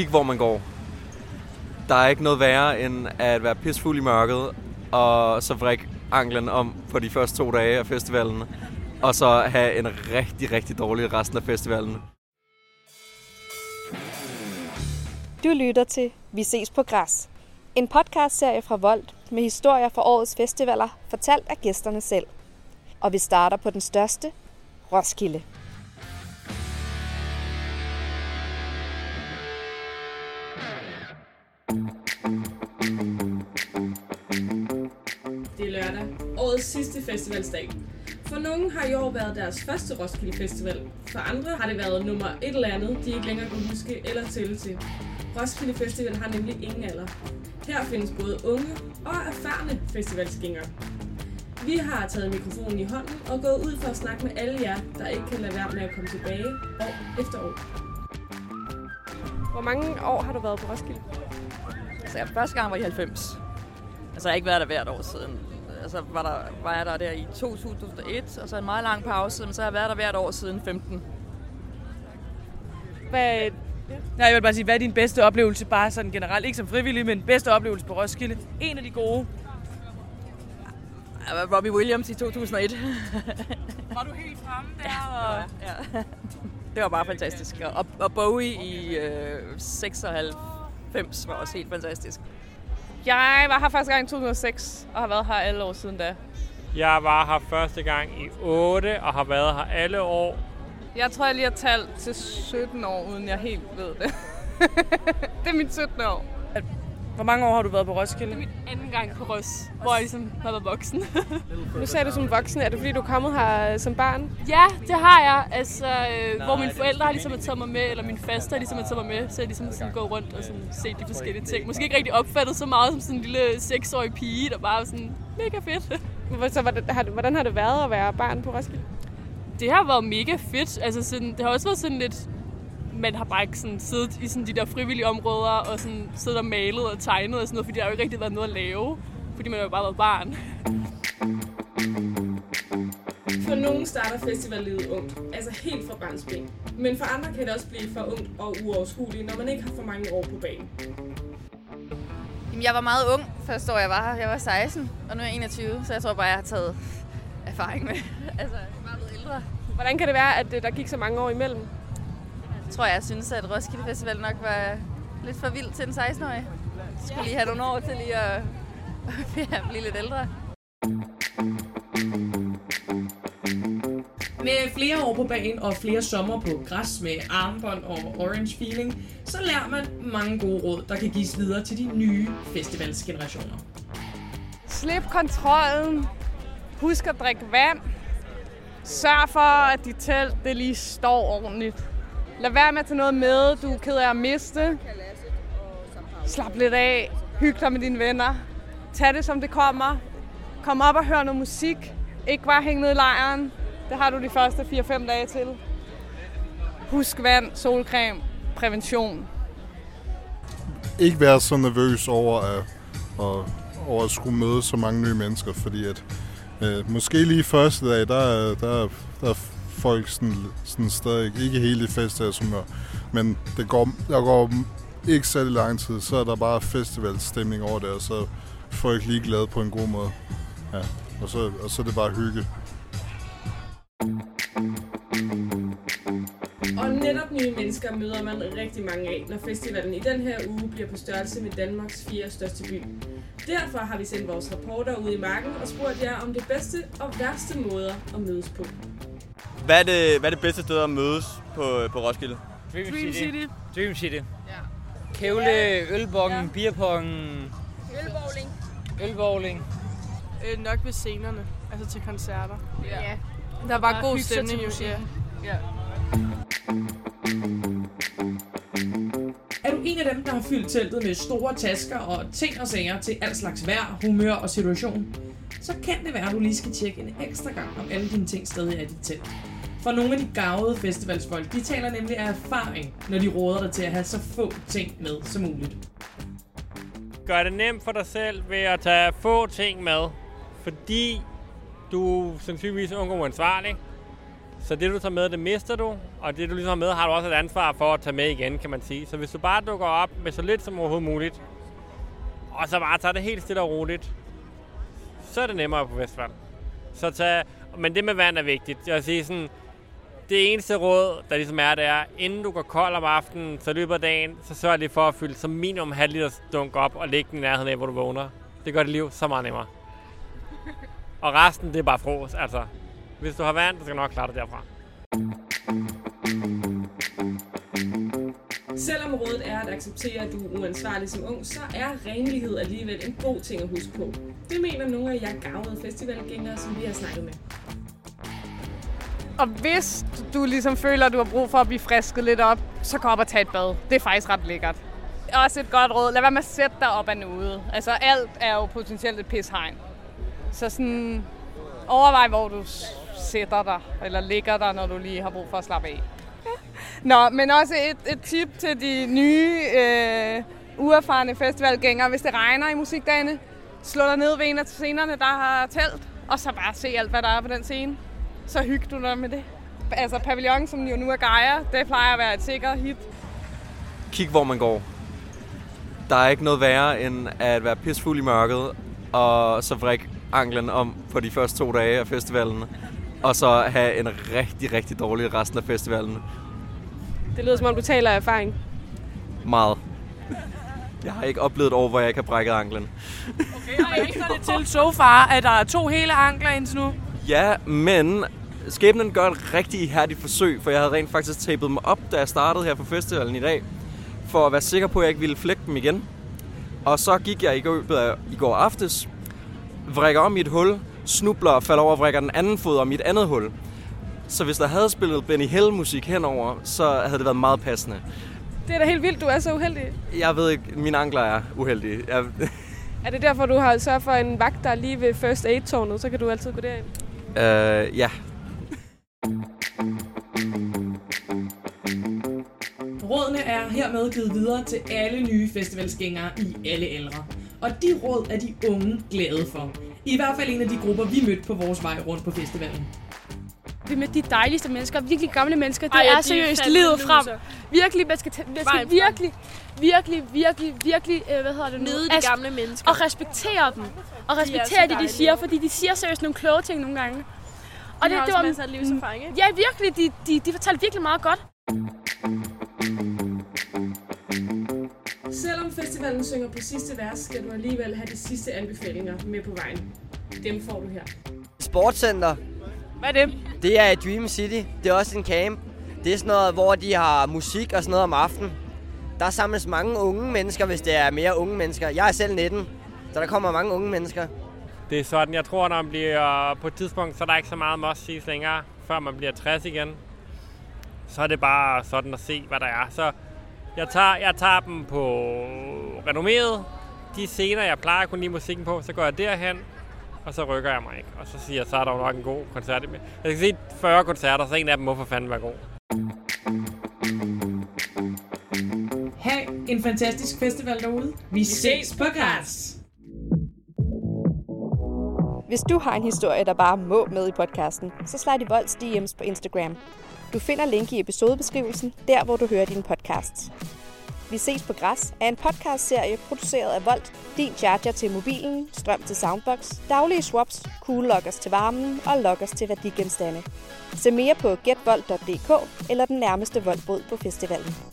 kigge, hvor man går. Der er ikke noget værre, end at være pissfuld i mørket, og så vrikke anklen om på de første to dage af festivalen, og så have en rigtig, rigtig dårlig resten af festivalen. Du lytter til Vi ses på græs. En podcastserie fra Volt med historier fra årets festivaler, fortalt af gæsterne selv. Og vi starter på den største, Roskilde. Lørdag, årets sidste festivalsdag. For nogle har i år været deres første Roskilde Festival. For andre har det været nummer et eller andet, de ikke længere kan huske eller tælle til. Roskilde Festival har nemlig ingen alder. Her findes både unge og erfarne festivalsgængere. Vi har taget mikrofonen i hånden og gået ud for at snakke med alle jer, der ikke kan lade være med at komme tilbage år efter år. Hvor mange år har du været på Roskilde? Altså, jeg, første gang var i 90. Altså, jeg har ikke været der hvert år siden. Altså, var, der, var jeg der der i 2001, og så en meget lang pause, men så har jeg været der hvert år siden 15. Hvad, Nej, jeg vil bare sige, hvad er din bedste oplevelse, bare sådan generelt, ikke som frivillig, men bedste oplevelse på Roskilde? En af de gode. Var Robbie Williams i 2001. Var du helt fremme der? Og... ja. Det var bare fantastisk. Og, og Bowie i øh, 96 var også helt fantastisk. Jeg var her første gang i 2006, og har været her alle år siden da. Jeg var her første gang i 8 og har været her alle år. Jeg tror, jeg lige har talt til 17 år, uden jeg helt ved det. det er mit 17 år. Hvor mange år har du været på Roskilde? min anden gang på Røs, hvor jeg ligesom har været voksen. Nu sagde du som voksen. Er det fordi, du er kommet her som barn? ja, det har jeg. Altså, øh, hvor mine forældre har ligesom taget mig med, eller min faste har ligesom taget mig med, så jeg ligesom sådan gå rundt og sådan se de forskellige ting. Måske ikke rigtig opfattet så meget som sådan en lille seksårig pige, der bare var sådan mega fedt. Så hvordan har, det, hvordan har det været at være barn på Roskilde? Det har været mega fedt. Altså, sådan, det har også været sådan lidt man har bare ikke sådan siddet i sådan de der frivillige områder og sådan siddet og malet og tegnet og sådan noget, fordi der har jo ikke rigtig været noget at lave, fordi man har jo bare været barn. For nogle starter festivallivet ungt, altså helt fra barnsben. Men for andre kan det også blive for ungt og uoverskueligt, når man ikke har for mange år på banen. Jamen, jeg var meget ung første år, jeg var her. Jeg var 16, og nu er jeg 21, så jeg tror bare, jeg har taget erfaring med. altså, jeg er bare blevet ældre. Hvordan kan det være, at øh, der gik så mange år imellem? Jeg tror, jeg synes, at Roskilde Festival nok var lidt for vild til en 16-årig. Jeg skulle lige have nogle år til lige at, at blive lidt ældre. Med flere år på banen og flere sommer på græs med armbånd og orange feeling, så lærer man mange gode råd, der kan gives videre til de nye festivalsgenerationer. Slip kontrollen. Husk at drikke vand. Sørg for, at dit telt det lige står ordentligt. Lad være med at tage noget med, du er ked af at miste. Slap lidt af. Hyg dig med dine venner. Tag det, som det kommer. Kom op og hør noget musik. Ikke bare hænge ned i lejren. Det har du de første 4-5 dage til. Husk vand, solcreme, prævention. ikke være så nervøs over at, at, over at skulle møde så mange nye mennesker, fordi at øh, måske lige første dag, der, der, der folk sådan, sådan stadig ikke helt i festivalshumør, men det går, der går ikke særlig lang tid, så er der bare festivalstemning over det, og så er folk lige glade på en god måde. Ja. Og, så, og så er det bare hygge. Og netop nye mennesker møder man rigtig mange af, når festivalen i den her uge bliver på størrelse med Danmarks fire største by. Derfor har vi sendt vores rapporter ud i marken og spurgt jer om det bedste og værste måder at mødes på. Hvad er det, hvad er det bedste sted at mødes på, på Roskilde? Dream, Dream City. Dream City. Kævle, ølbongen, beerpongen, Ølbowling. ølbowling. Øh, nok ved scenerne, altså til koncerter. Ja. Der var Bare god stemning. jo, musikken. Ja. Er du en af dem, der har fyldt teltet med store tasker og ting og sager til al slags vejr, humør og situation? Så kan det være, at du lige skal tjekke en ekstra gang, om alle dine ting stadig er i dit telt. For nogle af de gavede festivalsfolk, de taler nemlig af erfaring, når de råder dig til at have så få ting med som muligt. Gør det nemt for dig selv ved at tage få ting med, fordi du sandsynligvis undgår og uansvarlig. Så det, du tager med, det mister du, og det, du ligesom har med, har du også et ansvar for at tage med igen, kan man sige. Så hvis du bare dukker op med så lidt som overhovedet muligt, og så bare tager det helt stille og roligt, så er det nemmere på festival. Så tag, men det med vand er vigtigt. Jeg vil sige sådan, det eneste råd, der ligesom er, det er, inden du går kold om aftenen, så løber dagen, så sørg lige for at fylde som minimum halv liter dunk op og lægge den i nærheden af, hvor du vågner. Det gør dit liv så meget nemmere. Og resten, det er bare fros. Altså, hvis du har vand, så skal du nok klare det derfra. Selvom rådet er at acceptere, at du er uansvarlig som ung, så er renlighed alligevel en god ting at huske på. Det mener nogle af jer gavede festivalgængere, som vi har snakket med. Og hvis du ligesom føler, at du har brug for at blive frisket lidt op, så gå op og tag et bad. Det er faktisk ret lækkert. Også et godt råd. Lad være med at sætte dig op af noget. Altså alt er jo potentielt et pishegn. Så sådan overvej, hvor du sætter dig, eller ligger dig, når du lige har brug for at slappe af. Nå, men også et, et tip til de nye, øh, uerfarne festivalgængere. Hvis det regner i musikdagene, slå dig ned ved en af scenerne, der har telt, og så bare se alt, hvad der er på den scene. Så hyg du dig med det. Altså pavillon, som jo nu er Gaia, det plejer at være et sikkert hit. Kig, hvor man går. Der er ikke noget værre, end at være pissfuld i mørket, og så vrikke anklen om på de første to dage af festivalen, og så have en rigtig, rigtig dårlig resten af festivalen. Det lyder som om, du taler af erfaring. Meget. Jeg har ikke oplevet et år, hvor jeg ikke har brækket anklen. Okay, og ikke det til so far, at der er to hele ankler indtil nu. Ja, men skæbnen gør et rigtig ihærdigt forsøg, for jeg havde rent faktisk tapet dem op, da jeg startede her på festivalen i dag, for at være sikker på, at jeg ikke ville flække dem igen. Og så gik jeg i går, i går aftes, vrikker om i et hul, snubler og falder over og vrikker den anden fod om i et andet hul. Så hvis der havde spillet Benny Hill musik henover, så havde det været meget passende. Det er da helt vildt, du er så uheldig. Jeg ved ikke, mine ankler er uheldige. Jeg... Er det derfor, du har sørget for en vagt, der er lige ved First Aid-tårnet, så kan du altid gå derind? Øh, ja. Er hermed givet videre til alle nye festivalsgængere i alle aldre. Og de råd er de unge glade for. I hvert fald en af de grupper, vi mødte på vores vej rundt på festivalen. Vi mødte de dejligste mennesker, virkelig gamle mennesker. Det Ej, ja, er de er seriøst livet frem. loser. Virkelig, man skal, man skal virkelig, virkelig, virkelig, virkelig, øh, hvad hedder det nu? Nyde de gamle mennesker. Og respektere dem. Og respektere det, de siger, fordi de siger seriøst nogle kloge ting nogle gange. Og det, har også masser af livserfaring, ikke? Ja, virkelig. De, de, de fortalte virkelig meget godt. Selvom festivalen synger på sidste vers, skal du alligevel have de sidste anbefalinger med på vejen. Dem får du her. Sportscenter. Hvad er det? Det er i Dream City. Det er også en camp. Det er sådan noget, hvor de har musik og sådan noget om aftenen. Der samles mange unge mennesker, hvis det er mere unge mennesker. Jeg er selv 19, så der kommer mange unge mennesker. Det er sådan, jeg tror, når man bliver på et tidspunkt, så er der ikke så meget must ses længere, før man bliver 60 igen. Så er det bare sådan at se, hvad der er. Så jeg tager, jeg tager dem på renommeret. De scener, jeg plejer at kunne lide musikken på, så går jeg derhen, og så rykker jeg mig ikke. Og så siger jeg, så er der jo nok en god koncert. Jeg skal se 40 koncerter, så en af dem må for fanden være god. Ha' en fantastisk festival derude. Vi ses på græs! Hvis du har en historie, der bare må med i podcasten, så slide i Volds DM's på Instagram. Du finder link i episodebeskrivelsen, der hvor du hører din podcast. Vi ses på Græs er en podcastserie produceret af Volt, din charger til mobilen, strøm til soundbox, daglige swaps, cool lockers til varmen og lockers til værdigenstande. Se mere på getvolt.dk eller den nærmeste voldbod på festivalen.